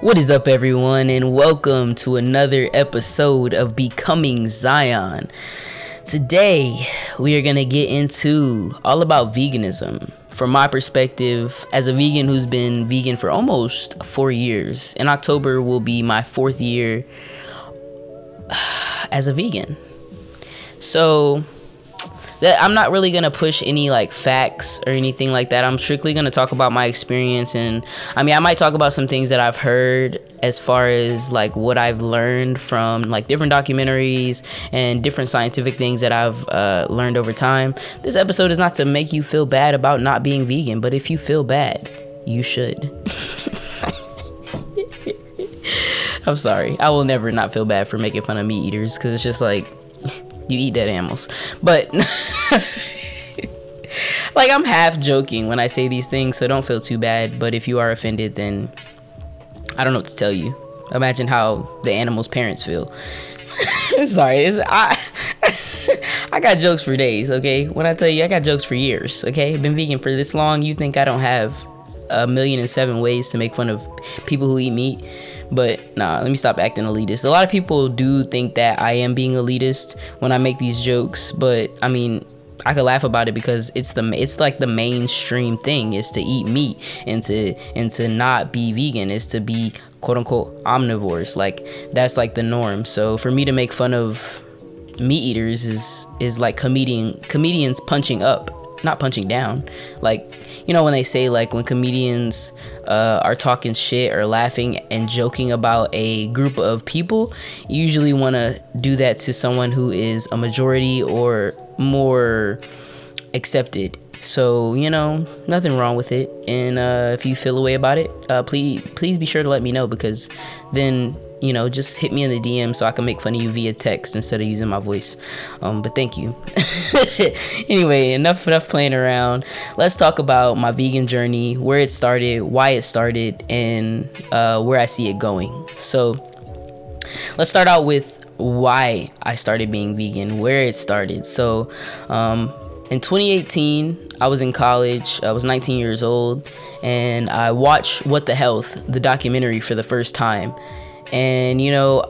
What is up, everyone, and welcome to another episode of Becoming Zion. Today, we are going to get into all about veganism. From my perspective, as a vegan who's been vegan for almost four years, in October will be my fourth year as a vegan. So, that I'm not really gonna push any like facts or anything like that. I'm strictly gonna talk about my experience, and I mean, I might talk about some things that I've heard as far as like what I've learned from like different documentaries and different scientific things that I've uh, learned over time. This episode is not to make you feel bad about not being vegan, but if you feel bad, you should. I'm sorry. I will never not feel bad for making fun of meat eaters because it's just like you eat dead animals. But like I'm half joking when I say these things, so don't feel too bad. But if you are offended, then I don't know what to tell you. Imagine how the animal's parents feel. I'm Sorry, I I got jokes for days. Okay, when I tell you I got jokes for years. Okay, been vegan for this long. You think I don't have a million and seven ways to make fun of people who eat meat? But nah, let me stop acting elitist. A lot of people do think that I am being elitist when I make these jokes, but I mean, I could laugh about it because it's the it's like the mainstream thing is to eat meat and to and to not be vegan is to be quote unquote omnivores. Like that's like the norm. So for me to make fun of meat eaters is is like comedian comedians punching up not punching down. Like, you know, when they say, like, when comedians uh, are talking shit or laughing and joking about a group of people, you usually want to do that to someone who is a majority or more accepted. So, you know, nothing wrong with it. And uh, if you feel a way about it, uh, please, please be sure to let me know because then you know, just hit me in the DM so I can make fun of you via text instead of using my voice. Um, but thank you. anyway, enough enough playing around. Let's talk about my vegan journey, where it started, why it started, and uh, where I see it going. So let's start out with why I started being vegan, where it started. So um, in 2018, I was in college. I was 19 years old, and I watched What the Health, the documentary, for the first time and you know,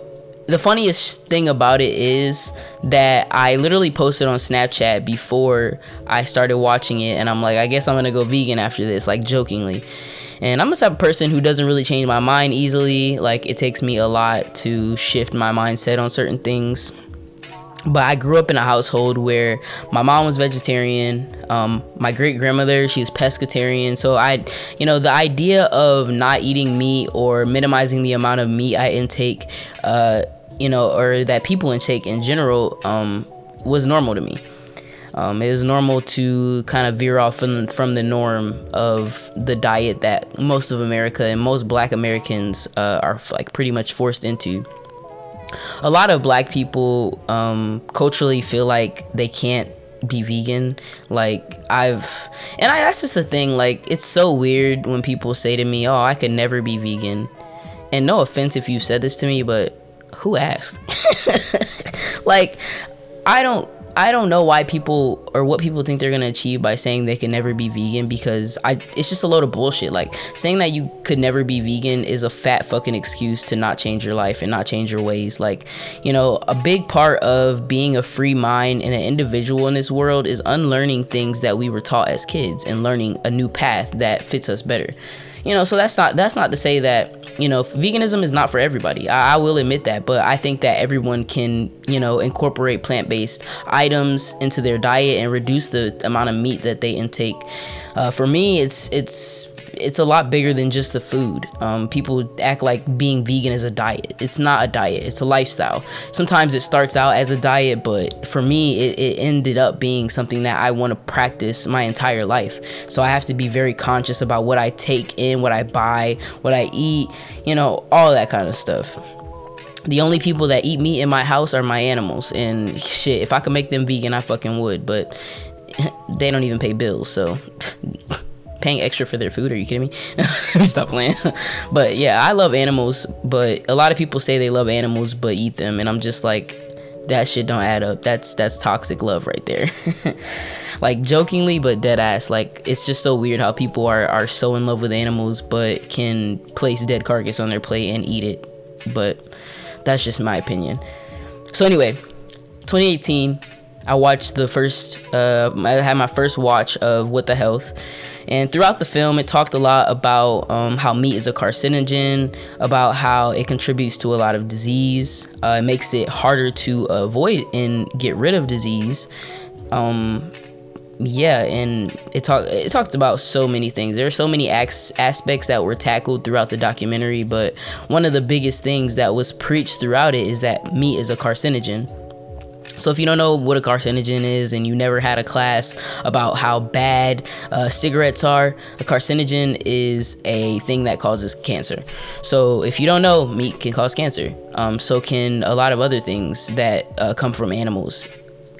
the funniest thing about it is that I literally posted on Snapchat before I started watching it, and I'm like, I guess I'm gonna go vegan after this, like jokingly. And I'm the type of person who doesn't really change my mind easily. Like, it takes me a lot to shift my mindset on certain things but I grew up in a household where my mom was vegetarian. Um, my great grandmother, she was pescatarian. So I, you know, the idea of not eating meat or minimizing the amount of meat I intake, uh, you know, or that people intake in general, um, was normal to me. Um, it was normal to kind of veer off from, from the norm of the diet that most of America and most Black Americans uh, are like pretty much forced into a lot of black people um, culturally feel like they can't be vegan. Like i've and i that's just the thing like it's so weird when people say to me oh i could never be vegan. And no offense if you've said this to me but who asked? Like i don't I don't know why people or what people think they're gonna achieve by saying they can never be vegan because I it's just a load of bullshit. Like saying that you could never be vegan is a fat fucking excuse to not change your life and not change your ways. Like, you know, a big part of being a free mind and an individual in this world is unlearning things that we were taught as kids and learning a new path that fits us better you know so that's not that's not to say that you know veganism is not for everybody. I, I, will admit that but i think that everyone can you know incorporate plant-based items into their diet and reduce the amount of meat that they intake. Uh, for me it's it's it's a lot bigger than just the food. Um, people act like being vegan is a diet. It's not a diet. It's a lifestyle. Sometimes it starts out as a diet, but for me, it, it ended up being something that I want to practice my entire life. So I have to be very conscious about what I take in, what I buy, what I eat, you know, all that kind of stuff the only people that eat meat in my house are my animals and shit if i could make them vegan i fucking would but they don't even pay bills so paying extra for their food. Are you kidding me? Stop playing. but yeah, I love animals, but a lot of people say they love animals but eat them, and I'm just like, that shit don't add up. That's that's toxic love right there. like jokingly, but dead ass. Like it's just so weird how people are are so in love with animals, but can place dead carcass on their plate and eat it. But that's just my opinion. So anyway, 2018, I watched the first. Uh, I had my first watch of What the Health. And throughout the film, it talked a lot about um, how meat is a carcinogen, about how it contributes to a lot of disease. Uh, it makes it harder to avoid and get rid of disease. Um, yeah, and it talked it talked about so many things. There are so many aspects that were tackled throughout the documentary, but one of the biggest things that was preached throughout it is that meat is a carcinogen. So if you don't know what a carcinogen is and you never had a class about how bad uh, cigarettes are, a carcinogen is a thing that causes cancer. So if you don't know, meat can cause cancer. Um, so can a lot of other things that uh, come from animals.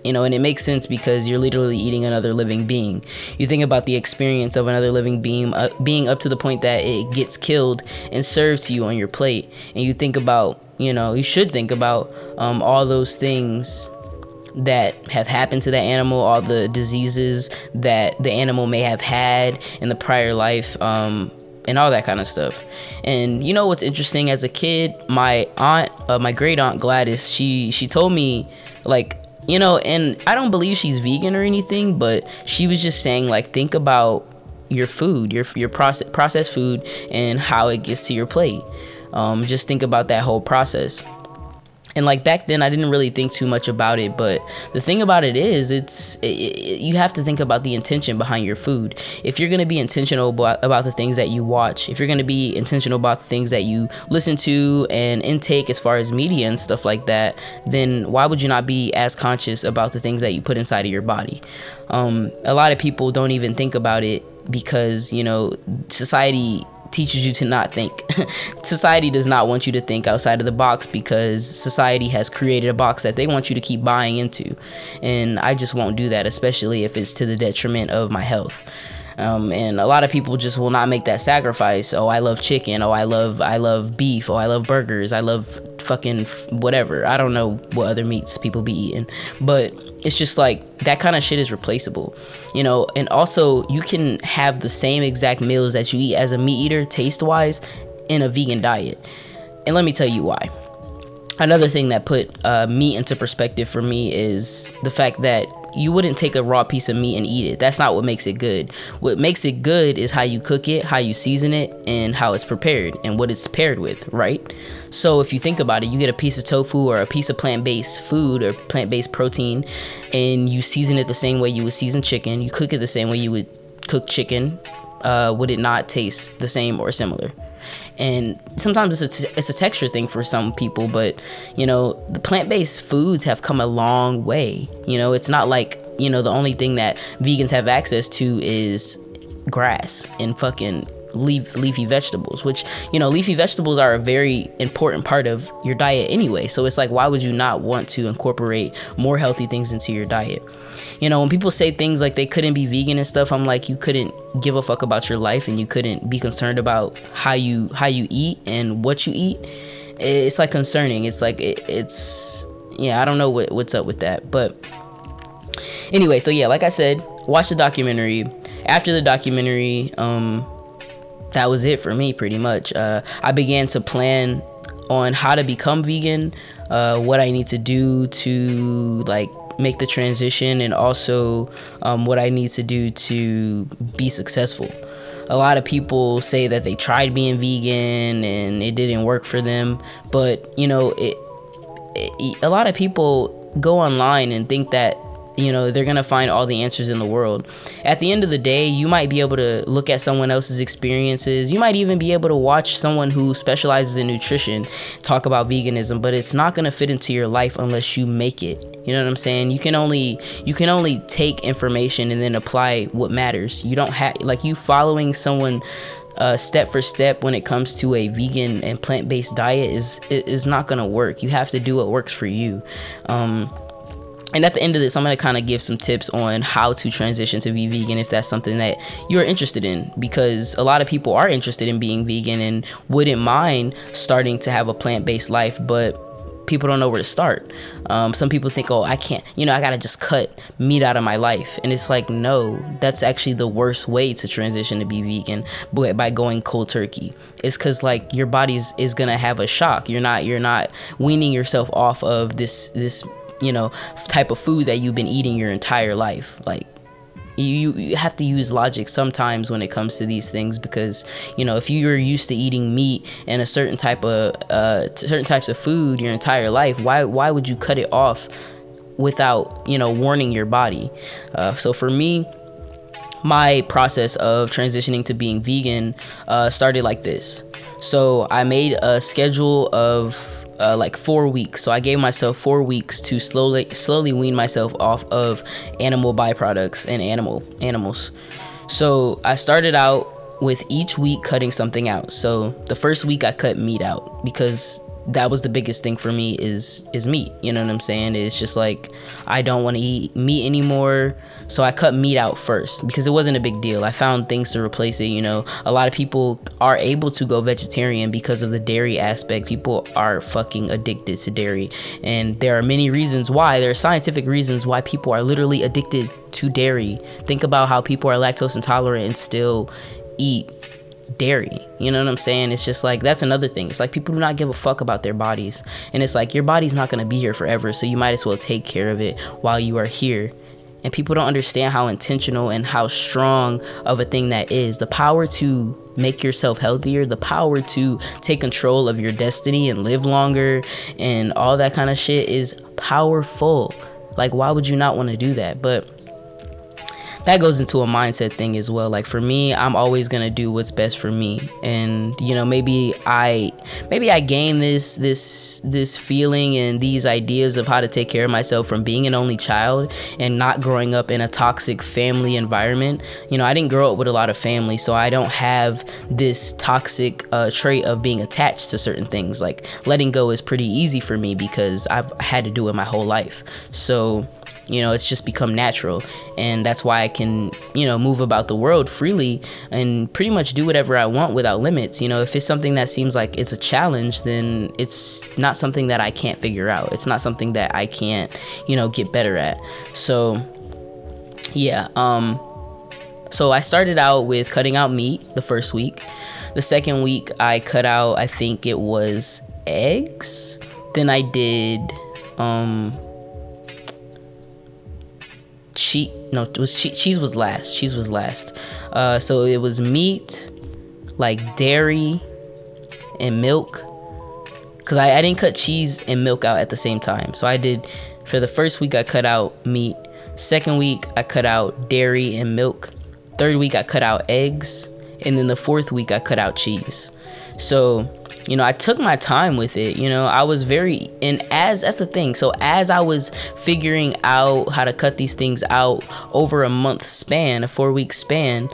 You know, and it makes sense because you're literally eating another living being. You think about the experience of another living being uh, being up to the point that it gets killed and served to you on your plate, and you think about, you know, you should think about um, all those things that have happened to the animal, all the diseases that the animal may have had in the prior life, um, and all that kind of stuff. And you know what's interesting? As a kid, my aunt, uh, my great aunt Gladys, she she told me like you know, and I don't believe she's vegan or anything, but she was just saying like think about your food, your your process processed food, and how it gets to your plate. Um, just think about that whole process and like back then i didn't really think too much about it but the thing about it is it's it, it, you have to think about the intention behind your food. If you're going to be intentional about, about the things that you watch if you're going to be intentional about the things that you listen to and intake as far as media and stuff like that then why would you not be as conscious about the things that you put inside of your body? Um, a lot of people don't even think about it because you know society teaches you to not think. society does not want you to think outside of the box because society has created a box that they want you to keep buying into. And I just won't do that, especially if it's to the detriment of my health. Um, and a lot of people just will not make that sacrifice. Oh, I love chicken. Oh, I love I love beef. Oh, I love burgers. I love fucking whatever. I don't know what other meats people be eating, but it's just like that kind of shit is replaceable, you know. And also, you can have the same exact meals that you eat as a meat eater, taste wise, in a vegan diet. And let me tell you why. Another thing that put uh, meat into perspective for me is the fact that you wouldn't take a raw piece of meat and eat it. That's not what makes it good. What makes it good is how you cook it, how you season it, and how it's prepared and what it's paired with, right? So if you think about it, you get a piece of tofu or a piece of plant-based food or plant-based protein and you season it the same way you would season chicken, you cook it the same way you would cook chicken, uh, would it not taste the same or similar? And sometimes it's a, t- it's a texture thing for some people but you know the plant-based foods have come a long way. You know it's not like you know the only thing that vegans have access to is grass and fucking leaf leafy vegetables which you know leafy vegetables are a very important part of your diet anyway. So it's like why would you not want to incorporate more healthy things into your diet? You know when people say things like they couldn't be vegan and stuff i'm like you couldn't give a fuck about your life and you couldn't be concerned about how you how you eat and what you eat. It's like concerning. It's like it, it's yeah i don't know what, what's up with that. But anyway so yeah like i said watch the documentary. After the documentary um that was it for me pretty much. Uh, I began to plan on how to become vegan, uh, what I need to do to like make the transition, and also um, what I need to do to be successful. A lot of people say that they tried being vegan and it didn't work for them, but you know, it, it a lot of people go online and think that you know they're gonna find all the answers in the world. At the end of the day you might be able to look at someone else's experiences. You might even be able to watch someone who specializes in nutrition talk about veganism but it's not gonna fit into your life unless you make it. You know what i'm saying? You can only you can only take information and then apply what matters. You don't have like you following someone uh, step for step when it comes to a vegan and plant-based diet is is not gonna work. You have to do what works for you. Um, and at the end of this, I'm to kind of give some tips on how to transition to be vegan if that's something that you're interested in. Because a lot of people are interested in being vegan and wouldn't mind starting to have a plant based life, but people don't know where to start. Um, some people think, oh, I can't, you know, I gotta just cut meat out of my life, and it's like, no, that's actually the worst way to transition to be vegan, but by going cold turkey. It's because like your body's is gonna have a shock. You're not you're not weaning yourself off of this this you know type of food that you've been eating your entire life, like you, you have to use logic sometimes when it comes to these things because you know if you're used to eating meat and a certain type of uh, certain types of food your entire life why why would you cut it off without you know warning your body? Uh, so for me my process of transitioning to being vegan uh, started like this. So i made a schedule of uh, like four weeks. So I gave myself four weeks to slowly slowly wean myself off of animal byproducts and animal animals. So I started out with each week cutting something out. So the first week I cut meat out because that was the biggest thing for me is is meat. You know what I'm saying? It's just like I don't want to eat meat anymore. So I cut meat out first because it wasn't a big deal. I found things to replace it. You know, a lot of people are able to go vegetarian because of the dairy aspect. People are fucking addicted to dairy. And there are many reasons why. There are scientific reasons why people are literally addicted to dairy. Think about how people are lactose intolerant and still eat dairy. You know what I'm saying? It's just like that's another thing. It's like people do not give a fuck about their bodies. And it's like your body's not going to be here forever, so you might as well take care of it while you are here and people don't understand how intentional and how strong of a thing that is the power to make yourself healthier the power to take control of your destiny and live longer and all that kind of shit is powerful like why would you not want to do that but that goes into a mindset thing as well. Like for me, I'm always gonna do what's best for me, and you know maybe I maybe I gain this this this feeling and these ideas of how to take care of myself from being an only child and not growing up in a toxic family environment. You know, I didn't grow up with a lot of family, so I don't have this toxic uh, trait of being attached to certain things. Like letting go is pretty easy for me because I've had to do it my whole life. So you know it's just become natural. And that's why i can you know move about the world freely and pretty much do whatever i want without limits. You know if it's something that seems like it's a challenge then it's not something that i can't figure out. It's not something that i can't you know get better at. So yeah um so i started out with cutting out meat the first week. The second week i cut out i think it was eggs. Then i did um cheese no it was che- cheese was last cheese was last. Uh, so it was meat like dairy and milk. Because I, I didn't cut cheese and milk out at the same time. So i did for the first week i cut out meat. Second week i cut out dairy and milk. Third week i cut out eggs. And then the fourth week i cut out cheese. So you know, I took my time with it. You know, I was very, and as that's the thing. So as I was figuring out how to cut these things out over a month span, a four week span,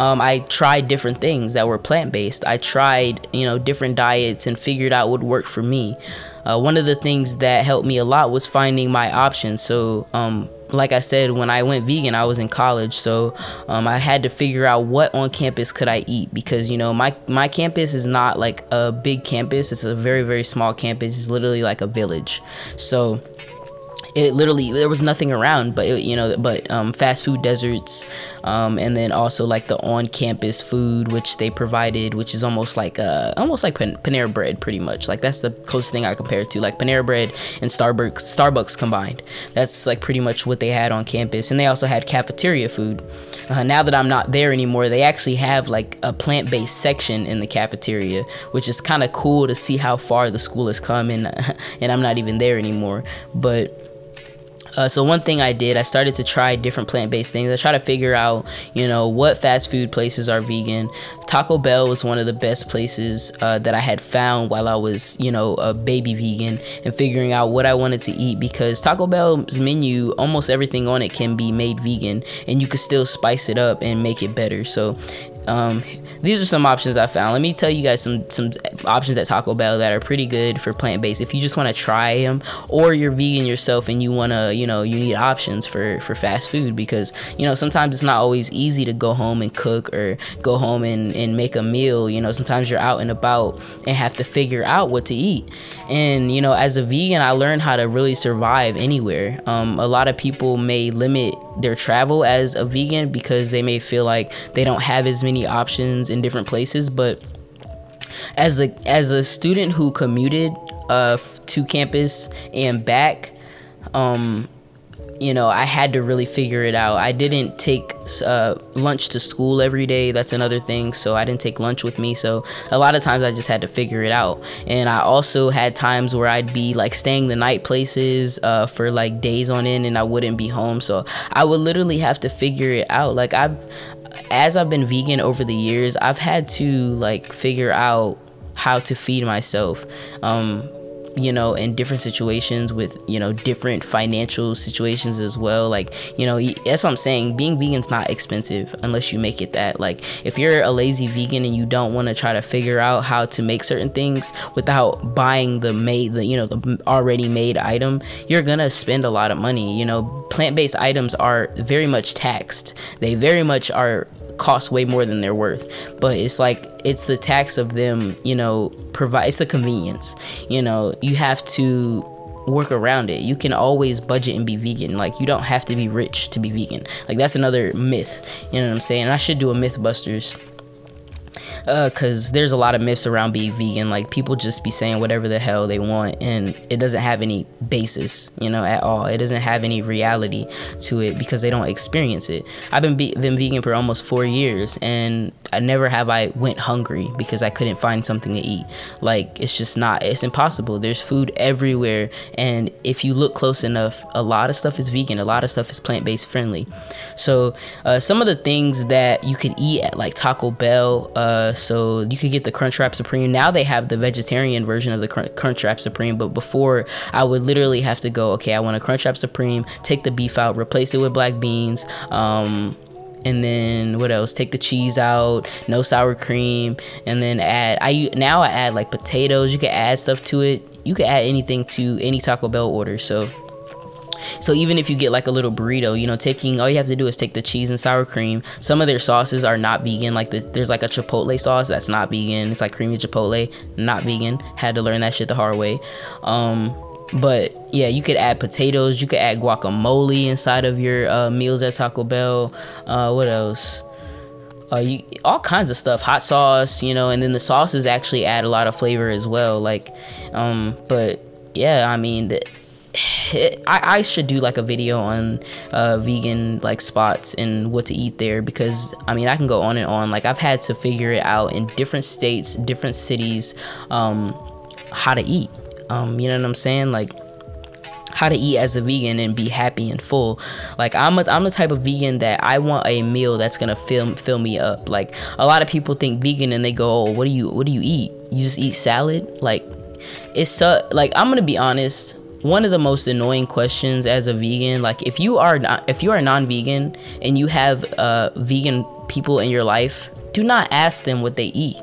um, I tried different things that were plant based. I tried, you know, different diets and figured out what worked for me. Uh, one of the things that helped me a lot was finding my options. So, um, like I said, when I went vegan, I was in college, so um, I had to figure out what on campus could I eat because you know my my campus is not like a big campus; it's a very very small campus. It's literally like a village, so it literally there was nothing around but it, you know but um, fast food deserts um, and then also like the on-campus food which they provided which is almost like uh, almost like Pan- Panera bread pretty much. Like that's the closest thing I compare it to like Panera bread and Starbucks Starbucks combined. That's like pretty much what they had on campus. And they also had cafeteria food. Uh, now that I'm not there anymore they actually have like a plant-based section in the cafeteria which is kind of cool to see how far the school has come and and I'm not even there anymore. But uh, so one thing I did, I started to try different plant-based things. I try to figure out, you know, what fast food places are vegan. Taco Bell was one of the best places uh, that I had found while I was, you know, a baby vegan and figuring out what I wanted to eat because Taco Bell's menu, almost everything on it can be made vegan and you can still spice it up and make it better. So um, these are some options I found. Let me tell you guys some some options at Taco Bell that are pretty good for plant based. If you just want to try them, or you're vegan yourself and you want to, you know, you need options for for fast food because you know sometimes it's not always easy to go home and cook or go home and and make a meal. You know, sometimes you're out and about and have to figure out what to eat. And you know, as a vegan, I learned how to really survive anywhere. Um, a lot of people may limit their travel as a vegan because they may feel like they don't have as many options in different places but as a as a student who commuted uh, to campus and back um, you know, I had to really figure it out. I didn't take uh, lunch to school every day. That's another thing. So I didn't take lunch with me. So a lot of times I just had to figure it out. And I also had times where I'd be like staying the night places uh, for like days on end and I wouldn't be home. So I would literally have to figure it out. Like I've, as I've been vegan over the years, I've had to like figure out how to feed myself. Um, you know, in different situations with, you know, different financial situations as well. Like, you know, that's what I'm saying. Being vegan's not expensive unless you make it that. Like, if you're a lazy vegan and you don't want to try to figure out how to make certain things without buying the made, the, you know, the already made item, you're going to spend a lot of money. You know, plant based items are very much taxed. They very much are cost way more than they're worth. But it's like it's the tax of them, you know, provide it's the convenience. You know, you have to work around it. You can always budget and be vegan. Like you don't have to be rich to be vegan. Like that's another myth. You know what I'm saying? I should do a Mythbusters because uh, there's a lot of myths around being vegan. Like people just be saying whatever the hell they want, and it doesn't have any basis, you know, at all. It doesn't have any reality to it because they don't experience it. I've been be- been vegan for almost four years, and I never have I went hungry because I couldn't find something to eat. Like it's just not. It's impossible. There's food everywhere, and if you look close enough, a lot of stuff is vegan. A lot of stuff is plant based friendly. So uh, some of the things that you can eat at like Taco Bell. Uh, so you could get the Crunchwrap Supreme. Now they have the vegetarian version of the Crunchwrap Supreme, but before I would literally have to go, okay, I want a Crunchwrap Supreme, take the beef out, replace it with black beans, um, and then what else? Take the cheese out, no sour cream, and then add. I now I add like potatoes. You can add stuff to it. You can add anything to any Taco Bell order. So so even if you get like a little burrito, you know, taking all you have to do is take the cheese and sour cream. Some of their sauces are not vegan. Like the, there's like a chipotle sauce that's not vegan. It's like creamy chipotle, not vegan. Had to learn that shit the hard way. Um, but yeah, you could add potatoes. You could add guacamole inside of your uh, meals at Taco Bell. Uh, what else? Uh, you, all kinds of stuff, hot sauce, you know, and then the sauces actually add a lot of flavor as well. Like, um, but yeah, I mean, the, I, I should do like a video on uh, vegan like spots and what to eat there because I mean I can go on and on like I've had to figure it out in different states different cities um, how to eat um, you know what I'm saying like how to eat as a vegan and be happy and full. Like I'm a, I'm the type of vegan that I want a meal that's gonna fill fill me up. Like a lot of people think vegan and they go, oh, what do you what do you eat? You just eat salad? Like it's so like I'm gonna be honest one of the most annoying questions as a vegan like if you are not if you are non-vegan and you have uh, vegan people in your life do not ask them what they eat.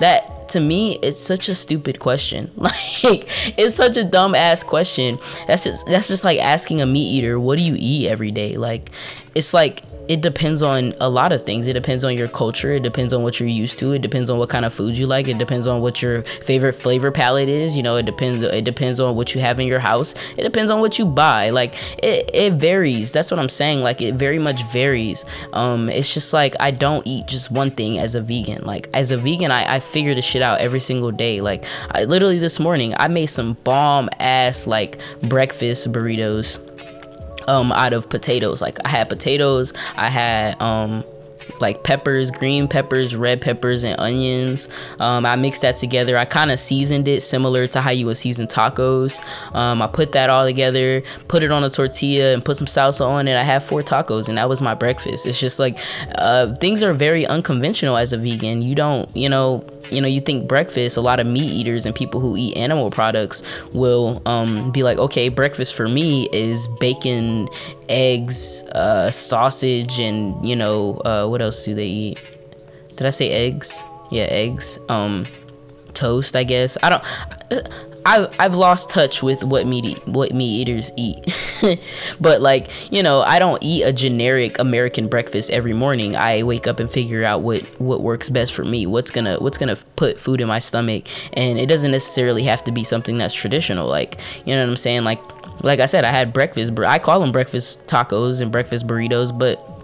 That to me it's such a stupid question. Like it's such a dumb ass question. That's just that's just like asking a meat eater what do you eat every day? Like it's like it depends on a lot of things. It depends on your culture. It depends on what you're used to. It depends on what kind of food you like. It depends on what your favorite flavor palette is. You know, it depends. It depends on what you have in your house. It depends on what you buy. Like it, it varies. That's what I'm saying. Like it very much varies. Um, it's just like I don't eat just one thing as a vegan. Like as a vegan, I, I figure the shit out every single day. Like I literally this morning, I made some bomb ass like breakfast burritos um out of potatoes. Like I had potatoes, I had um like peppers, green peppers, red peppers, and onions. Um, I mixed that together. I kind of seasoned it similar to how you would season tacos. Um, I put that all together, put it on a tortilla, and put some salsa on it. I had four tacos, and that was my breakfast. It's just like uh, things are very unconventional as a vegan. You don't, you know, you know, you think breakfast, a lot of meat eaters and people who eat animal products will um, be like, okay, breakfast for me is bacon, eggs, uh, sausage, and, you know, uh, what else do they eat? did I say eggs? Yeah, eggs. Um, toast, I guess. I don't. I I've lost touch with what meat eat, what meat eaters eat, but like you know, I don't eat a generic American breakfast every morning. I wake up and figure out what what works best for me. What's gonna what's gonna put food in my stomach, and it doesn't necessarily have to be something that's traditional. Like you know what I'm saying? Like like I said, I had breakfast. I call them breakfast tacos and breakfast burritos, but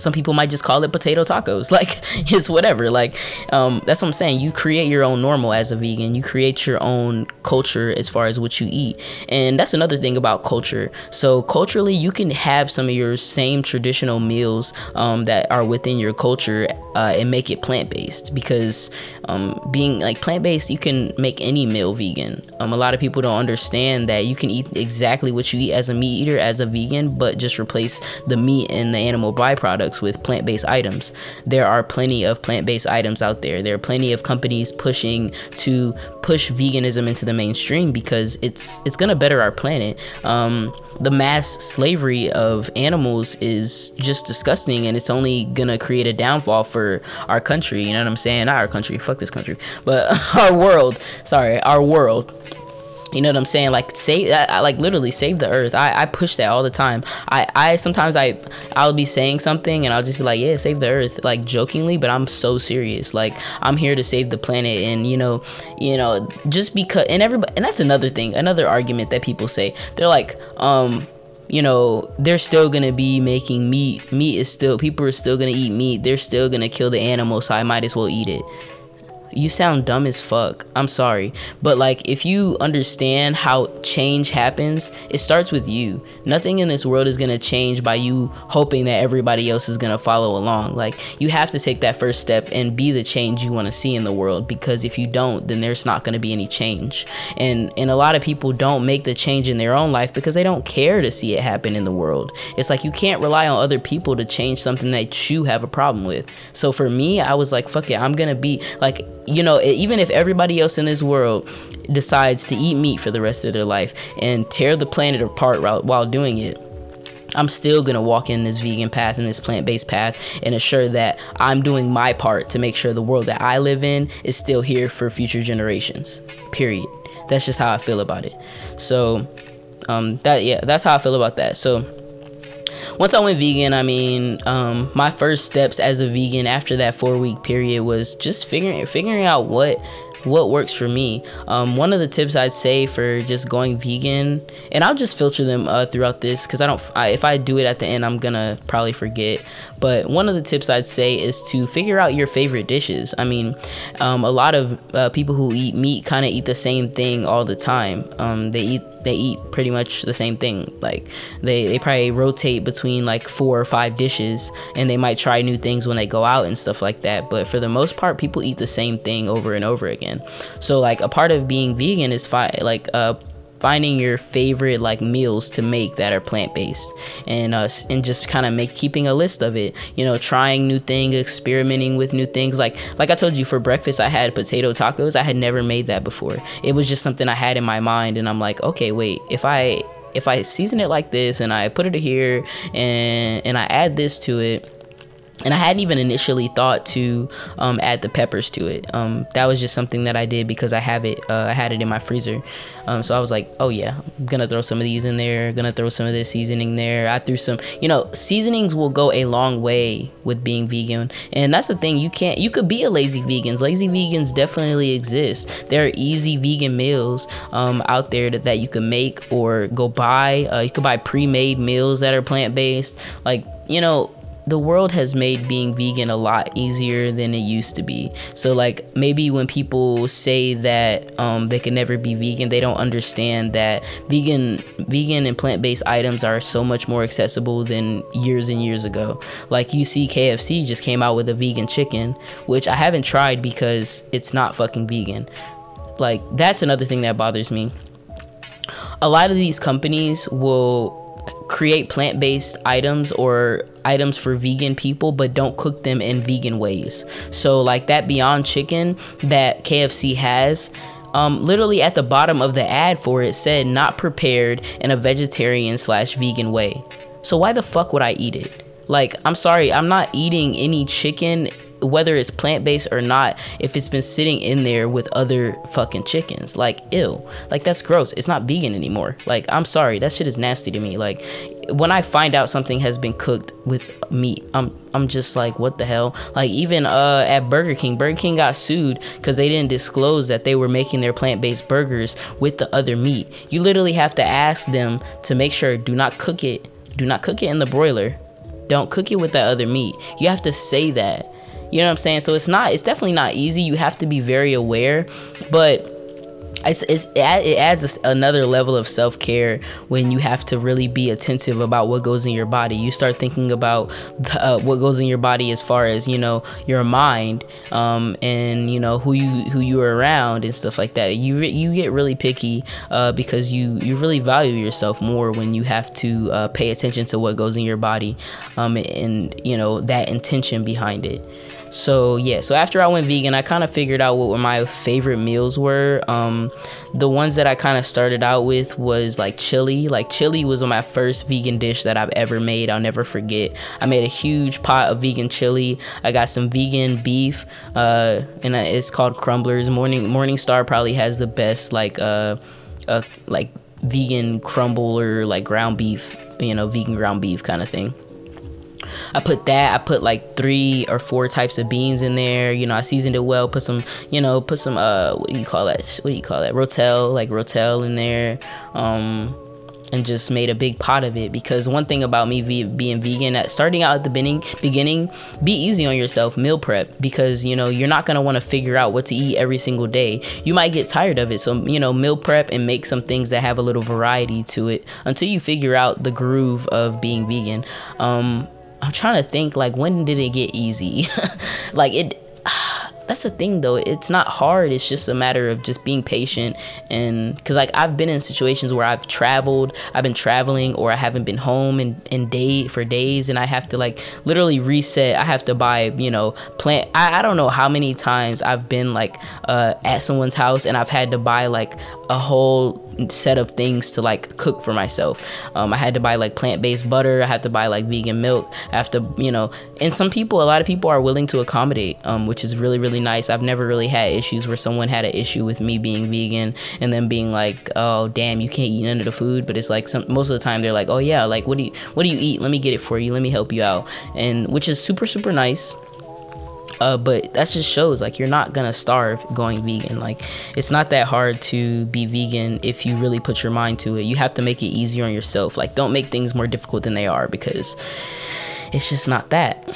some people might just call it potato tacos. Like it's whatever. Like um, that's what i'm saying. You create your own normal as a vegan. You create your own culture as far as what you eat. And that's another thing about culture. So culturally you can have some of your same traditional meals um, that are within your culture uh, and make it plant-based. Because um, being like plant-based you can make any meal vegan. Um, a lot of people don't understand that you can eat exactly what you eat as a meat eater as a vegan but just replace the meat and the animal byproduct products with plant based items. There are plenty of plant based items out there. There are plenty of companies pushing to push veganism into the mainstream because it's it's gonna better our planet. Um, the mass slavery of animals is just disgusting, and it's only gonna create a downfall for our country. You know what I'm saying? Not our country. Fuck this country, but our world. Sorry, our world you know what I'm saying? Like save, I, like literally save the earth. I, I push that all the time. I, I sometimes I I'll be saying something and I'll just be like, yeah, save the earth, like jokingly, but I'm so serious. Like I'm here to save the planet, and you know, you know, just because and everybody and that's another thing, another argument that people say. They're like, um, you know, they're still gonna be making meat. Meat is still people are still gonna eat meat. They're still gonna kill the animal, so I might as well eat it you sound dumb as fuck. I'm sorry. But like if you understand how change happens, it starts with you. Nothing in this world is going to change by you hoping that everybody else is going to follow along. Like you have to take that first step and be the change you want to see in the world because if you don't, then there's not going to be any change. And and a lot of people don't make the change in their own life because they don't care to see it happen in the world. It's like you can't rely on other people to change something that you have a problem with. So for me, I was like, fuck it, I'm going to be like you know, even if everybody else in this world decides to eat meat for the rest of their life and tear the planet apart while doing it, I'm still gonna walk in this vegan path and this plant based path and assure that I'm doing my part to make sure the world that I live in is still here for future generations. Period. That's just how I feel about it. So, um, that yeah, that's how I feel about that. So, once I went vegan, I mean, um, my first steps as a vegan after that four week period was just figuring figuring out what what works for me. Um, one of the tips I'd say for just going vegan, and I'll just filter them uh, throughout this because I don't. I, if I do it at the end, I'm gonna probably forget. But one of the tips I'd say is to figure out your favorite dishes. I mean, um, a lot of uh, people who eat meat kind of eat the same thing all the time. Um, they eat they eat pretty much the same thing. Like they, they probably rotate between like four or five dishes and they might try new things when they go out and stuff like that. But for the most part, people eat the same thing over and over again. So like a part of being vegan is fi- like uh finding your favorite like meals to make that are plant-based. And uh and just kind of make keeping a list of it you know trying new things experimenting with new things. Like like i told you for breakfast i had potato tacos. I had never made that before. It was just something i had in my mind and i'm like okay wait if i if i season it like this and i put it here and and i add this to it and I hadn't even initially thought to um, add the peppers to it. Um, that was just something that I did because I have it. Uh, I had it in my freezer, um, so I was like, "Oh yeah, I'm gonna throw some of these in there. Gonna throw some of this seasoning there." I threw some. You know, seasonings will go a long way with being vegan, and that's the thing. You can't. You could be a lazy vegan. Lazy vegans definitely exist. There are easy vegan meals um, out there that, that you can make or go buy. Uh, you could buy pre-made meals that are plant-based. Like you know the world has made being vegan a lot easier than it used to be. So like maybe when people say that um, they can never be vegan, they don't understand that vegan, vegan and plant-based items are so much more accessible than years and years ago. Like you see, KFC just came out with a vegan chicken, which I haven't tried because it's not fucking vegan. Like that's another thing that bothers me. A lot of these companies will create plant-based items or items for vegan people but don't cook them in vegan ways. So like that beyond chicken that kfc has um, literally at the bottom of the ad for it said not prepared in a vegetarian slash vegan way. So why the fuck would i eat it? Like i'm sorry i'm not eating any chicken whether it's plant-based or not if it's been sitting in there with other fucking chickens like ill like that's gross. It's not vegan anymore. Like i'm sorry. That shit is nasty to me. Like when i find out something has been cooked with meat i'm i'm just like what the hell? Like even uh at burger king burger king got sued because they didn't disclose that they were making their plant-based burgers with the other meat. You literally have to ask them to make sure do not cook it do not cook it in the broiler. Don't cook it with that other meat. You have to say that you know what I'm saying? So it's not, it's definitely not easy. You have to be very aware, but it's, it's, it adds another level of self care when you have to really be attentive about what goes in your body. You start thinking about the, uh, what goes in your body as far as you know your mind um, and you know who you who you are around and stuff like that. You re- you get really picky uh, because you you really value yourself more when you have to uh, pay attention to what goes in your body um, and you know that intention behind it. So yeah, so after I went vegan, I kind of figured out what my favorite meals were. Um, the ones that I kind of started out with was like chili. Like chili was my first vegan dish that I've ever made. I'll never forget. I made a huge pot of vegan chili. I got some vegan beef, uh, and it's called Crumblers. Morning Morningstar probably has the best like uh, uh like vegan crumble or like ground beef, you know, vegan ground beef kind of thing. I put that. I put like three or four types of beans in there. You know, I seasoned it well. Put some, you know, put some uh, what do you call that? What do you call that? Rotel, like rotel in there. Um, and just made a big pot of it because one thing about me being vegan at starting out at the beginning beginning be easy on yourself meal prep because you know you're not going to want to figure out what to eat every single day you might get tired of it so you know meal prep and make some things that have a little variety to it until you figure out the groove of being vegan um, I'm trying to think like when did it get easy? like it that's the thing though. It's not hard. It's just a matter of just being patient and because like i've been in situations where i've traveled i've been traveling or i haven't been home in, in day for days and i have to like literally reset. I have to buy you know plant i, I don't know how many times i've been like uh, at someone's house and i've had to buy like a whole set of things to like cook for myself. Um, I had to buy like plant based butter. I had to buy like vegan milk. I have to, you know, and some people, a lot of people are willing to accommodate, um, which is really, really nice. I've never really had issues where someone had an issue with me being vegan and then being like, oh, damn, you can't eat none of the food. But it's like some, most of the time they're like, oh, yeah, like, what do you, what do you eat? Let me get it for you. Let me help you out. And which is super, super nice. Uh, but that just shows like you're not gonna starve going vegan. Like it's not that hard to be vegan if you really put your mind to it. You have to make it easier on yourself. Like don't make things more difficult than they are because it's just not that.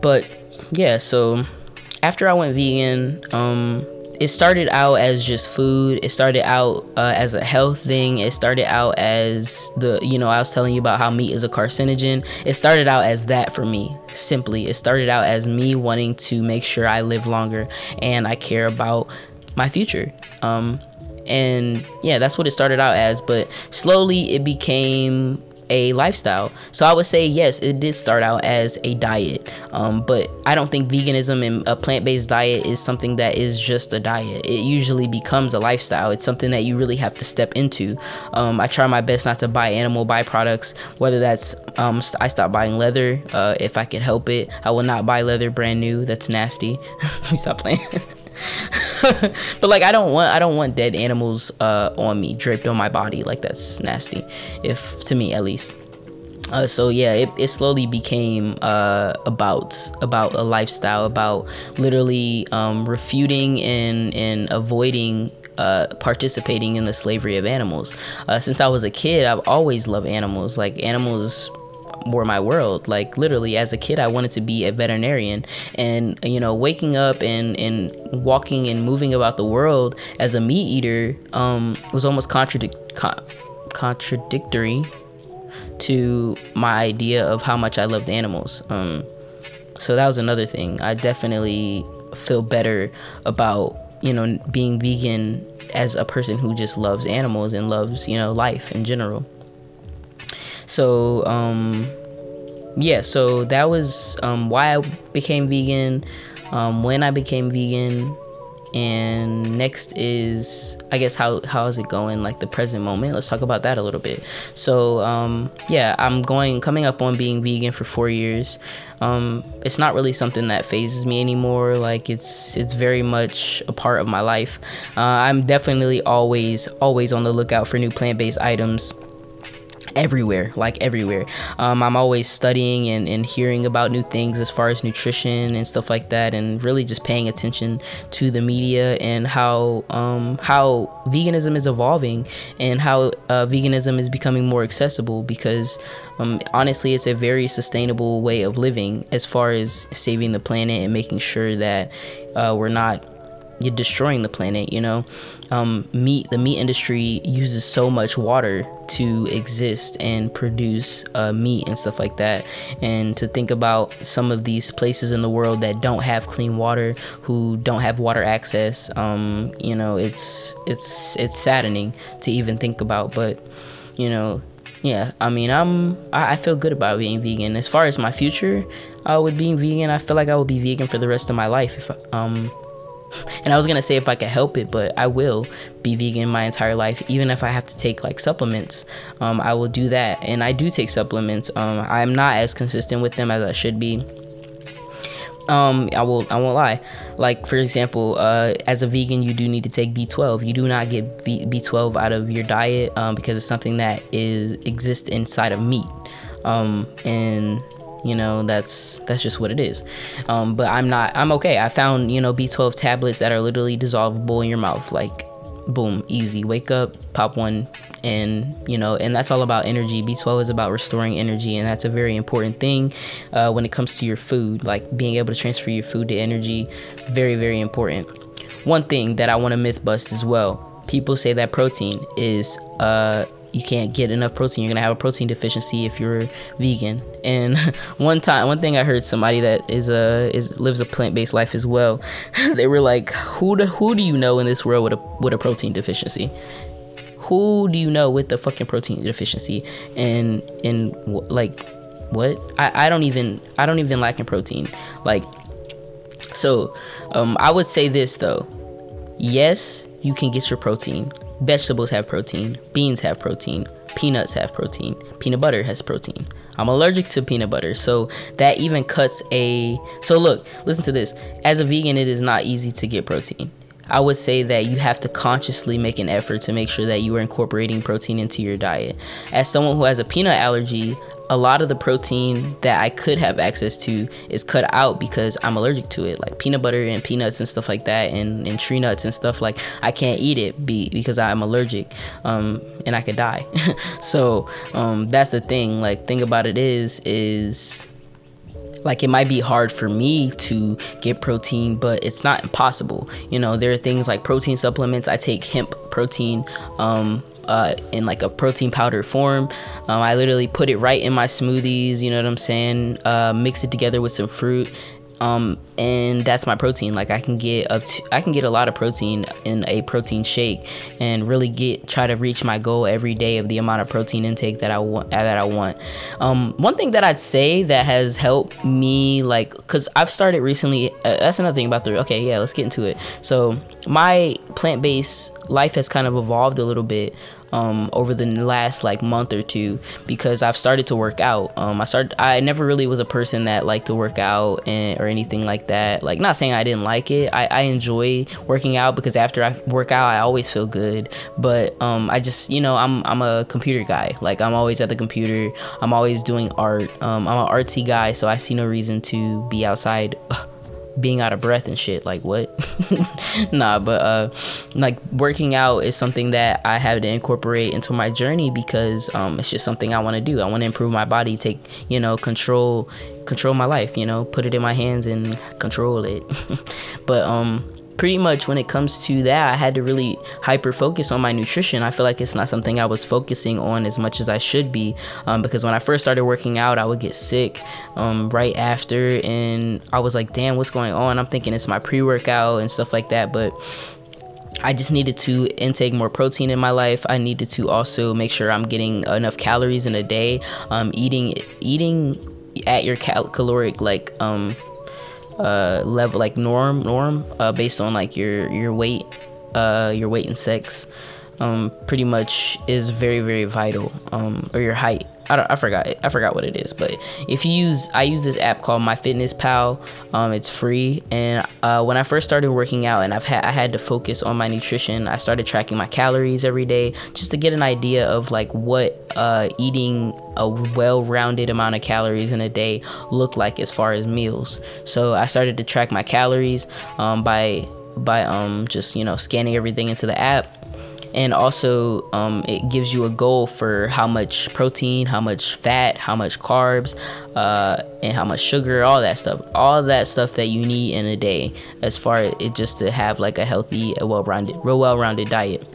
But yeah, so after I went vegan, um, it started out as just food. It started out uh, as a health thing. It started out as the, you know, I was telling you about how meat is a carcinogen. It started out as that for me, simply. It started out as me wanting to make sure I live longer and I care about my future. Um, and yeah, that's what it started out as. But slowly it became a lifestyle. So I would say yes, it did start out as a diet, um, but I don't think veganism and a plant-based diet is something that is just a diet. It usually becomes a lifestyle. It's something that you really have to step into. Um, I try my best not to buy animal byproducts, whether that's um, I stop buying leather uh, if I can help it. I will not buy leather brand new. That's nasty. stop playing. but like I don't want I don't want dead animals uh, on me draped on my body like that's nasty if to me at least uh, so yeah it, it slowly became uh, about about a lifestyle about literally um, refuting and and avoiding uh, participating in the slavery of animals. Uh, since I was a kid, I've always loved animals. Like animals were my world. Like literally, as a kid, I wanted to be a veterinarian, and you know, waking up and and walking and moving about the world as a meat eater um, was almost contradic- con- contradictory to my idea of how much I loved animals. Um, so that was another thing. I definitely feel better about you know being vegan as a person who just loves animals and loves you know life in general. So, um, yeah, so that was um, why I became vegan, um, when I became vegan, and next is I guess how how is it going like the present moment. Let's talk about that a little bit. So um, yeah, I'm going coming up on being vegan for four years. Um, it's not really something that phases me anymore. Like it's it's very much a part of my life. Uh, I'm definitely always always on the lookout for new plant based items everywhere like everywhere. Um, i'm always studying and, and hearing about new things as far as nutrition and stuff like that and really just paying attention to the media and how um, how veganism is evolving and how uh, veganism is becoming more accessible because um, honestly it's a very sustainable way of living as far as saving the planet and making sure that uh, we're not you're destroying the planet you know? Um, meat the meat industry uses so much water to exist and produce uh, meat and stuff like that. And to think about some of these places in the world that don't have clean water who don't have water access um, you know it's it's it's saddening to even think about. But you know yeah i mean i'm i, I feel good about being vegan. As far as my future uh, with being vegan i feel like i will be vegan for the rest of my life if um and I was gonna say if I could help it, but I will be vegan my entire life, even if I have to take like supplements. Um, I will do that, and I do take supplements. Um, I'm not as consistent with them as I should be. Um, I will I won't lie. Like for example, uh, as a vegan, you do need to take B12. You do not get B- B12 out of your diet um, because it's something that is exists inside of meat. Um, and you know that's that's just what it is. Um, but i'm not i'm okay. I found you know b12 tablets that are literally dissolvable in your mouth. Like boom easy. Wake up pop one and you know and that's all about energy. B12 is about restoring energy and that's a very important thing uh, when it comes to your food. Like being able to transfer your food to energy very very important. One thing that i want to myth bust as well. People say that protein is uh you can't get enough protein. You're gonna have a protein deficiency if you're vegan. And one time, one thing I heard somebody that is a is lives a plant based life as well. they were like, "Who do who do you know in this world with a with a protein deficiency? Who do you know with the fucking protein deficiency?" And and like, what? I I don't even I don't even lack in protein. Like, so um, I would say this though. Yes, you can get your protein Vegetables have protein, beans have protein, peanuts have protein, peanut butter has protein. I'm allergic to peanut butter, so that even cuts a. So, look, listen to this. As a vegan, it is not easy to get protein. I would say that you have to consciously make an effort to make sure that you are incorporating protein into your diet. As someone who has a peanut allergy, a lot of the protein that I could have access to is cut out because I'm allergic to it, like peanut butter and peanuts and stuff like that, and, and tree nuts and stuff. Like I can't eat it be, because I'm allergic, um, and I could die. so um, that's the thing. Like thing about it is is like it might be hard for me to get protein but it's not impossible you know there are things like protein supplements i take hemp protein um, uh, in like a protein powder form. Um, I literally put it right in my smoothies. You know what I'm saying? Uh, mix it together with some fruit. Um, and that's my protein. Like I can get up to, I can get a lot of protein in a protein shake, and really get try to reach my goal every day of the amount of protein intake that I want. That I want. Um, one thing that I'd say that has helped me, like, cause I've started recently. Uh, that's another thing about the. Okay, yeah, let's get into it. So my plant based life has kind of evolved a little bit um, over the last like month or two because I've started to work out. Um, I started. I never really was a person that liked to work out and, or anything like that. Like not saying I didn't like it. I, I enjoy working out because after I work out, I always feel good. But um, I just you know I'm I'm a computer guy. Like I'm always at the computer. I'm always doing art. Um, I'm an artsy guy, so I see no reason to be outside being out of breath and shit. Like what? nah, but uh, like working out is something that I have to incorporate into my journey because um, it's just something I want to do. I want to improve my body, take you know control control my life. You know, put it in my hands and control it. but um pretty much when it comes to that, I had to really hyper focus on my nutrition. I feel like it's not something I was focusing on as much as I should be um, because when I first started working out, I would get sick um, right after, and I was like, damn, what's going on? I'm thinking it's my pre workout and stuff like that, but. I just needed to intake more protein in my life. I needed to also make sure I'm getting enough calories in a day. Um, eating eating at your cal- caloric like um, uh, level like norm norm uh, based on like your your weight uh, your weight and sex um, pretty much is very very vital um, or your height I, don't, I forgot I forgot what it is but if you use I use this app called MyFitnessPal um, it's free. And uh, when I first started working out and I've had I had to focus on my nutrition I started tracking my calories every day just to get an idea of like what uh, eating a well-rounded amount of calories in a day look like as far as meals. So I started to track my calories um, by by um, just you know scanning everything into the app and also um, it gives you a goal for how much protein how much fat how much carbs uh, and how much sugar all that stuff. All that stuff that you need in a day as far as it just to have like a healthy well-rounded real well-rounded diet.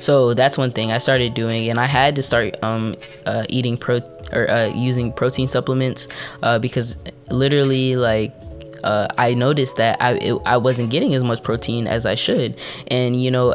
So that's one thing I started doing, and I had to start um, uh, eating pro or uh, using protein supplements uh, because literally like uh, I noticed that I it, I wasn't getting as much protein as I should, and you know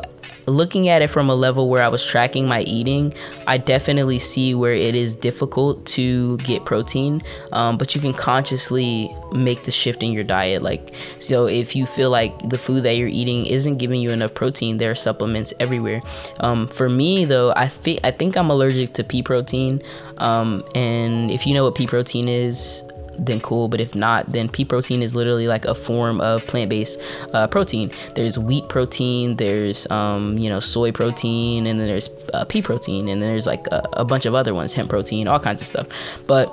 looking at it from a level where I was tracking my eating, I definitely see where it is difficult to get protein, um, but you can consciously make the shift in your diet. Like, so if you feel like the food that you're eating isn't giving you enough protein, there are supplements everywhere. Um, for me, though, I think I think I'm allergic to pea protein, um, and if you know what pea protein is, then cool. But if not, then pea protein is literally like a form of plant-based uh, protein. There's wheat protein, there's um, you know soy protein, and then there's uh, pea protein, and then there's like a, a, bunch of other ones, hemp protein, all kinds of stuff. But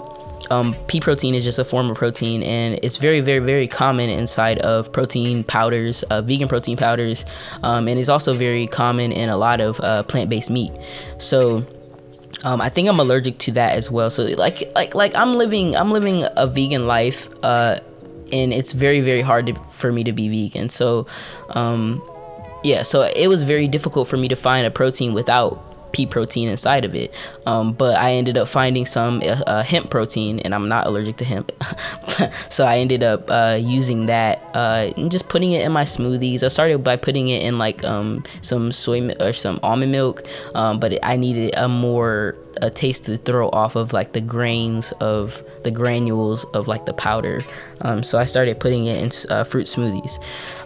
um, pea protein is just a form of protein, and it's very, very, very common inside of protein powders, uh, vegan protein powders, um, and it's also very common in a lot of uh, plant-based meat. So um, I think I'm allergic to that as well. So like like like I'm living I'm living a vegan life, uh, and it's very very hard to, for me to be vegan. So, um, yeah, so it was very difficult for me to find a protein without pea protein inside of it. Um, but I ended up finding some uh, uh hemp protein, and I'm not allergic to hemp. so I ended up uh, using that uh, and just putting it in my smoothies. I started by putting it in like um, some soy or some almond milk, um, but I needed a more a taste to throw off of like the grains of the granules of like the powder. Um, so I started putting it in uh, fruit smoothies.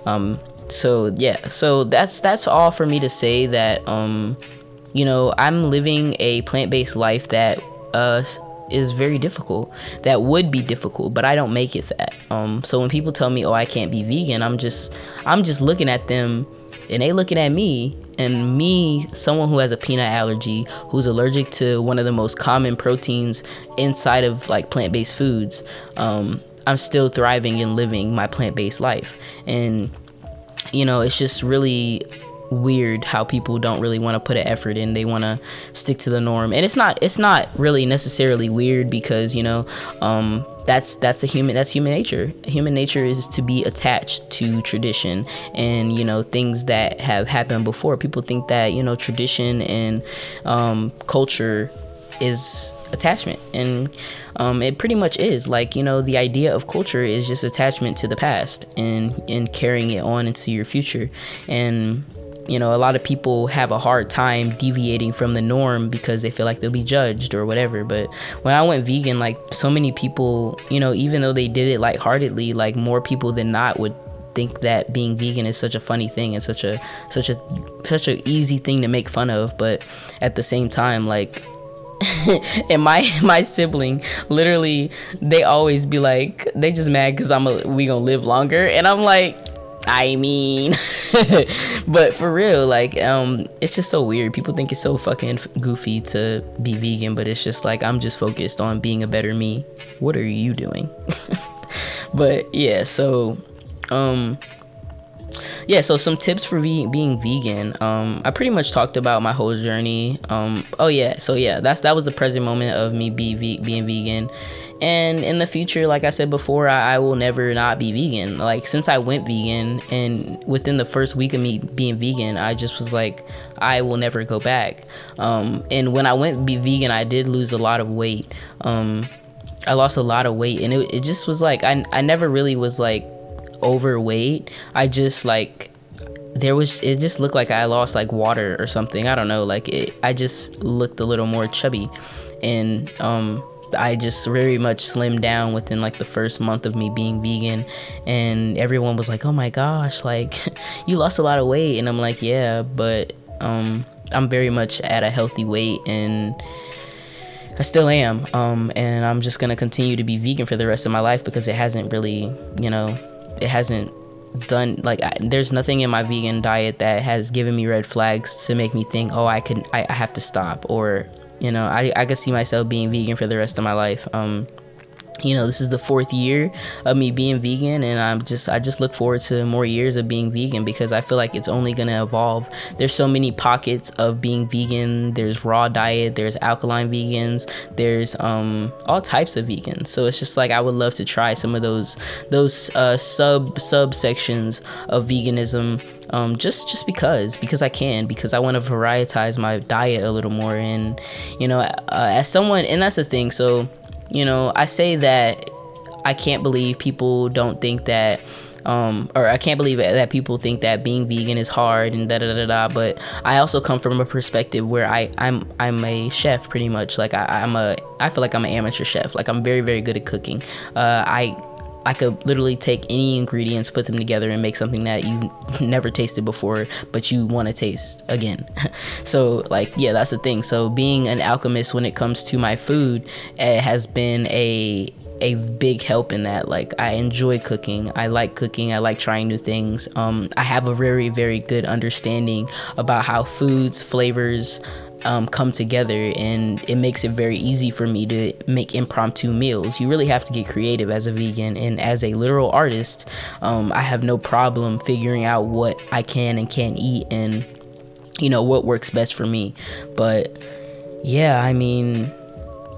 Um, so yeah, so that's that's all for me to say that um, you know, I'm living a plant based life that uh, is very difficult. That would be difficult, but I don't make it that. Um, so when people tell me, "Oh, I can't be vegan," I'm just, I'm just looking at them, and they looking at me, and me, someone who has a peanut allergy, who's allergic to one of the most common proteins inside of like plant based foods. Um, I'm still thriving and living my plant based life, and you know, it's just really weird how people don't really want to put an effort in they want to stick to the norm. And it's not it's not really necessarily weird because you know um, that's that's a human that's human nature. Human nature is to be attached to tradition and you know things that have happened before. People think that you know tradition and um, culture is attachment and um, it pretty much is. Like you know the idea of culture is just attachment to the past and and carrying it on into your future. And you know, a lot of people have a hard time deviating from the norm because they feel like they'll be judged or whatever. But when I went vegan, like so many people, you know, even though they did it lightheartedly, like more people than not would think that being vegan is such a funny thing and such a such a such an easy thing to make fun of but at the same time like and my my sibling literally they always be like they just mad because i'm a, we gonna live longer and i'm like I mean, but for real, like, um, it's just so weird. People think it's so fucking goofy to be vegan, but it's just like I'm just focused on being a better me. What are you doing? but yeah, so, um, yeah, so some tips for be- being vegan. Um, I pretty much talked about my whole journey. Um, oh yeah, so yeah, that's that was the present moment of me be ve- being vegan, and in the future like i said before I, I, will never not be vegan. Like since i went vegan and within the first week of me being vegan i just was like i will never go back. Um, and when i went be vegan i did lose a lot of weight. Um, i lost a lot of weight and it, it just was like I, I never really was like overweight. I just like there was it just looked like i lost like water or something. I don't know. Like it i just looked a little more chubby. And um I just very much slimmed down within like the first month of me being vegan, and everyone was like, "Oh my gosh, like you lost a lot of weight," and I'm like, "Yeah, but um, I'm very much at a healthy weight and." I still am, um, and I'm just gonna continue to be vegan for the rest of my life because it hasn't really, you know, it hasn't done like I, there's nothing in my vegan diet that has given me red flags to make me think oh i can i, I have to stop or you know I, I could see myself being vegan for the rest of my life. Um you know this is the fourth year of me being vegan and i'm just i just look forward to more years of being vegan because i feel like it's only going to evolve. There's so many pockets of being vegan. There's raw diet there's alkaline vegans there's um all types of vegans. So it's just like i would love to try some of those those uh, sub subsections of veganism um, just just because because I can because I want to varietize my diet a little more and you know uh, as someone and that's the thing so you know, I say that I can't believe people don't think that um, or I can't believe that people think that being vegan is hard and da da da da. But I also come from a perspective where I I'm I'm a chef pretty much. Like I, I'm a I feel like I'm an amateur chef. Like I'm very very good at cooking. Uh, I I could literally take any ingredients, put them together, and make something that you never tasted before, but you want to taste again. so, like, yeah, that's the thing. So, being an alchemist when it comes to my food it has been a a big help in that. Like, I enjoy cooking. I like cooking. I like trying new things. Um, I have a very, very good understanding about how foods, flavors, um, come together and it makes it very easy for me to make impromptu meals. You really have to get creative as a vegan and as a literal artist um, i have no problem figuring out what i can and can't eat and you know what works best for me. But yeah i mean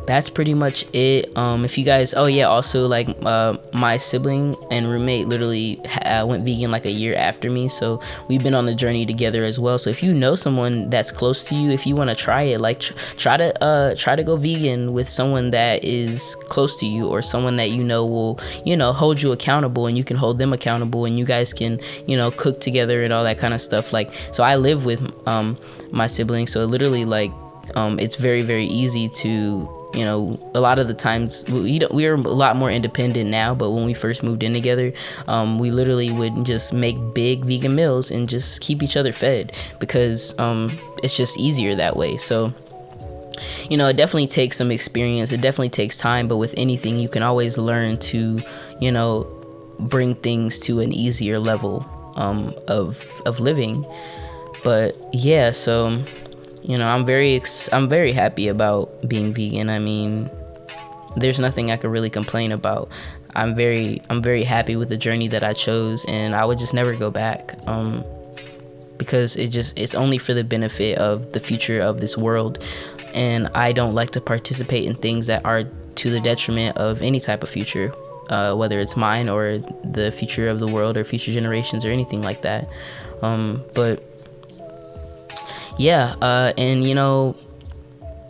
that's pretty much it. Um, if you guys, oh yeah, also like uh, my sibling and roommate literally uh, went vegan like a year after me, so we've been on the journey together as well. So if you know someone that's close to you, if you want to try it, like tr- try to uh, try to go vegan with someone that is close to you or someone that you know will you know hold you accountable and you can hold them accountable and you guys can you know cook together and all that kind of stuff. Like so, I live with um, my sibling, so literally like um, it's very very easy to you know a lot of the times we we are a lot more independent now but when we first moved in together um, we literally would just make big vegan meals and just keep each other fed because um, it's just easier that way. So you know it definitely takes some experience. It definitely takes time but with anything you can always learn to you know bring things to an easier level um, of of living. But yeah so you know, I'm very ex- I'm very happy about being vegan. I mean, there's nothing I could really complain about. I'm very I'm very happy with the journey that I chose, and I would just never go back. Um, because it just it's only for the benefit of the future of this world, and I don't like to participate in things that are to the detriment of any type of future, uh, whether it's mine or the future of the world or future generations or anything like that. Um, but yeah, uh, and you know,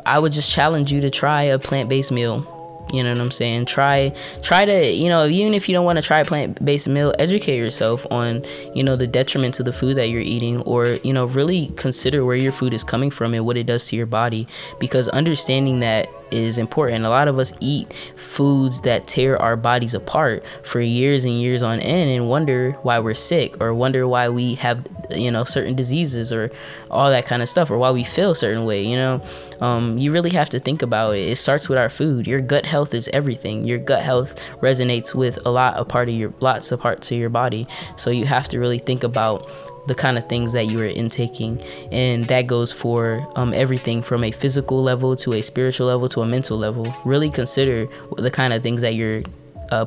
I would just challenge you to try a plant-based meal. You know what I'm saying? Try try to, you know, even if you don't want to try a plant-based meal, educate yourself on, you know, the detriment to the food that you're eating or, you know, really consider where your food is coming from and what it does to your body because understanding that is important. A lot of us eat foods that tear our bodies apart for years and years on end and wonder why we're sick or wonder why we have, you know, certain diseases or all that kind of stuff or why we feel a certain way, you know. Um, you really have to think about it. It starts with our food. Your gut health is everything. Your gut health resonates with a lot of part of your lots of parts of your body. So you have to really think about the kind of things that you are intaking and that goes for um, everything from a physical level to a spiritual level to a mental level really consider the kind of things that you're uh,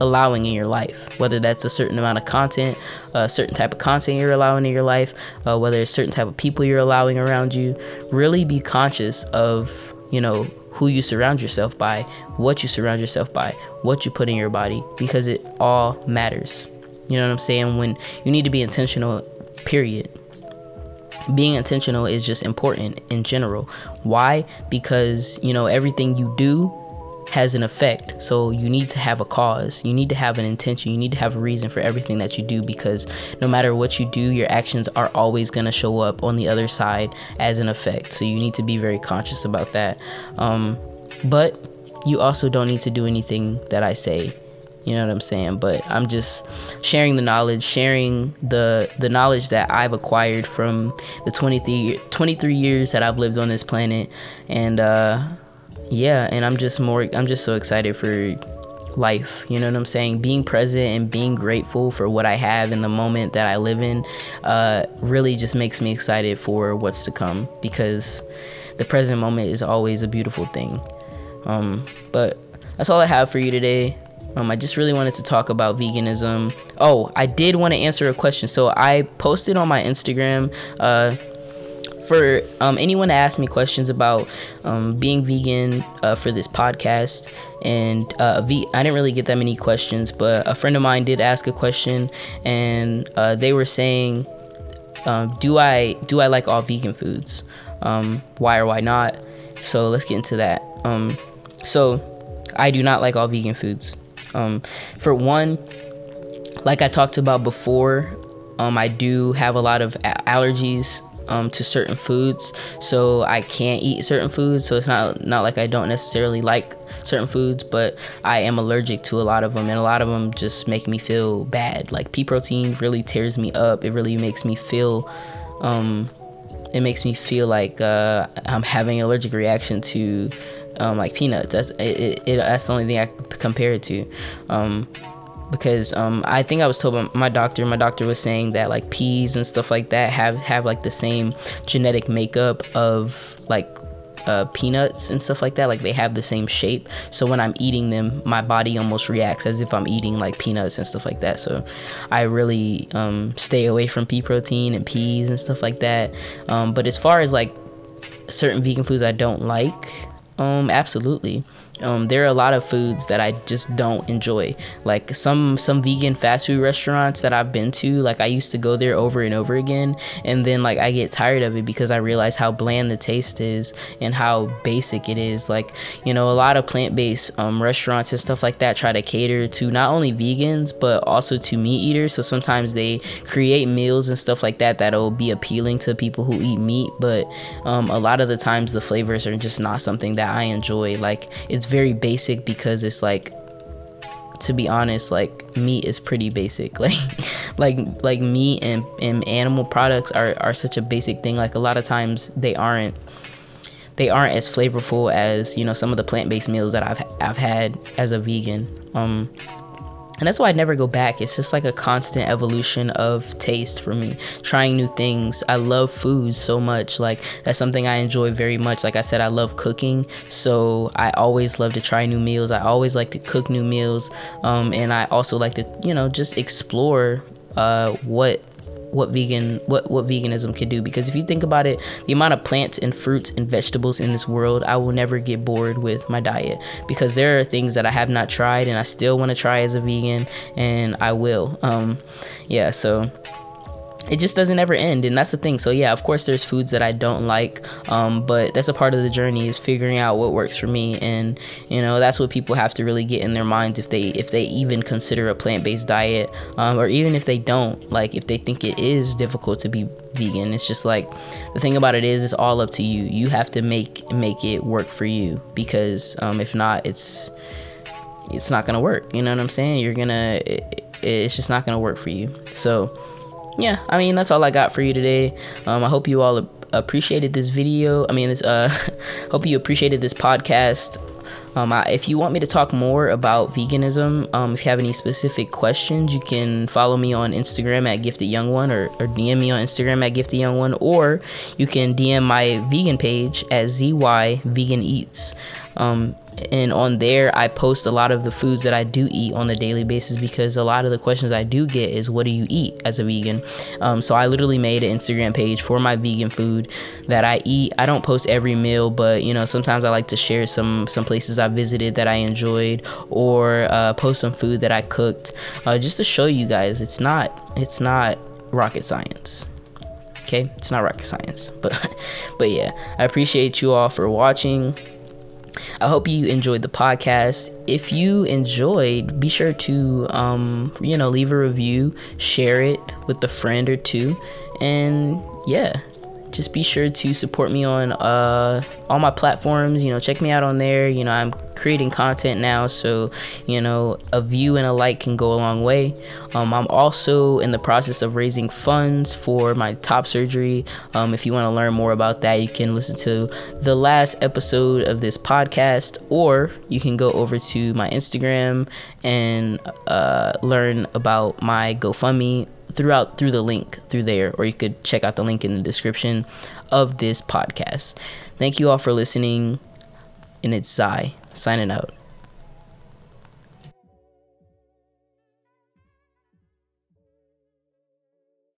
allowing in your life whether that's a certain amount of content a certain type of content you're allowing in your life uh, whether it's certain type of people you're allowing around you really be conscious of you know who you surround yourself by what you surround yourself by what you put in your body because it all matters. You know what i'm saying? When you need to be intentional period. Being intentional is just important in general. Why? Because you know everything you do has an effect. So you need to have a cause. You need to have an intention. You need to have a reason for everything that you do because no matter what you do your actions are always going to show up on the other side as an effect. So you need to be very conscious about that. Um, but you also don't need to do anything that I say. You know what I'm saying? But I'm just sharing the knowledge, sharing the the knowledge that I've acquired from the 23, 23 years that I've lived on this planet, and uh, yeah, and I'm just more. I'm just so excited for life. You know what I'm saying? Being present and being grateful for what I have in the moment that I live in uh, really just makes me excited for what's to come because the present moment is always a beautiful thing. Um, but that's all I have for you today. Um, I just really wanted to talk about veganism. Oh, I did want to answer a question. So I posted on my Instagram. Uh, for um, anyone to ask me questions about um, being vegan uh, for this podcast, and uh, ve- I didn't really get that many questions, but a friend of mine did ask a question, and uh, they were saying, um, "Do I do I like all vegan foods? Um, why or why not?" So let's get into that. Um, so I do not like all vegan foods. Um, for one, like I talked about before, I do have a lot of allergies um, to certain foods, so I can't eat certain foods. So it's not not like I don't necessarily like certain foods, but I am allergic to a lot of them, and a lot of them just make me feel bad. Like pea protein really tears me up. It really makes me feel. Um, it makes me feel like uh, I'm having an allergic reaction to um, like peanuts. That's it, it, That's the only thing I compare it to. Um, because um, I think I was told by my doctor. My doctor was saying that like peas and stuff like that have have like the same genetic makeup of like uh, peanuts and stuff like that. Like they have the same shape. So when I'm eating them, my body almost reacts as if I'm eating like peanuts and stuff like that. So I really um, stay away from pea protein and peas and stuff like that. Um, but as far as like certain vegan foods I don't like, um, absolutely. Um, there are a lot of foods that I just don't enjoy. Like some some vegan fast food restaurants that I've been to, like I used to go there over and over again, and then like I get tired of it because I realize how bland the taste is and how basic it is. Like you know, a lot of plant based um, restaurants and stuff like that try to cater to not only vegans but also to meat eaters. So sometimes they create meals and stuff like that that'll be appealing to people who eat meat, but um, a lot of the times the flavors are just not something that I enjoy. Like it's very basic because it's like to be honest like meat is pretty basic. Like like like meat and, and animal products are, are such a basic thing. Like a lot of times they aren't they aren't as flavorful as you know some of the plant-based meals that I've I've had as a vegan. Um and that's why I never go back. It's just like a constant evolution of taste for me, trying new things. I love food so much. Like, that's something I enjoy very much. Like I said, I love cooking. So I always love to try new meals. I always like to cook new meals. Um, and I also like to, you know, just explore uh, what what vegan what what veganism can do. Because if you think about it the amount of plants and fruits and vegetables in this world i will never get bored with my diet. Because there are things that i have not tried and i still want to try as a vegan and i will. Um yeah so it just doesn't ever end and that's the thing. So yeah of course there's foods that i don't like um, but that's a part of the journey is figuring out what works for me and you know that's what people have to really get in their minds if they if they even consider a plant-based diet um, or even if they don't. Like if they think it is difficult to be vegan it's just like the thing about it is it's all up to you. You have to make make it work for you because um, if not it's it's not gonna work. You know what i'm saying? You're gonna it, it's just not gonna work for you. So yeah, I mean that's all I got for you today. Um, I hope you all appreciated this video. I mean, this. Uh, hope you appreciated this podcast. Um, I, if you want me to talk more about veganism, um, if you have any specific questions, you can follow me on Instagram at Gifted Young One or, or DM me on Instagram at Gifted Young One, or you can DM my vegan page at ZY Vegan Eats. Um, and on there i post a lot of the foods that i do eat on a daily basis because a lot of the questions i do get is what do you eat as a vegan? Um, so i literally made an instagram page for my vegan food that i eat. I don't post every meal but you know sometimes i like to share some some places i visited that i enjoyed or uh, post some food that i cooked uh, just to show you guys it's not it's not rocket science okay? It's not rocket science but but yeah i appreciate you all for watching I hope you enjoyed the podcast. If you enjoyed, be sure to, um, you know, leave a review, share it with a friend or two, and yeah, just be sure to support me on uh, all my platforms. You know, check me out on there. You know, I'm creating content now, so you know a view and a like can go a long way. Um, I'm also in the process of raising funds for my top surgery. Um, if you want to learn more about that, you can listen to the last episode of this podcast, or you can go over to my Instagram and uh, learn about my GoFundMe throughout through the link through there, or you could check out the link in the description of this podcast. Thank you all for listening, and it's Zai signing out.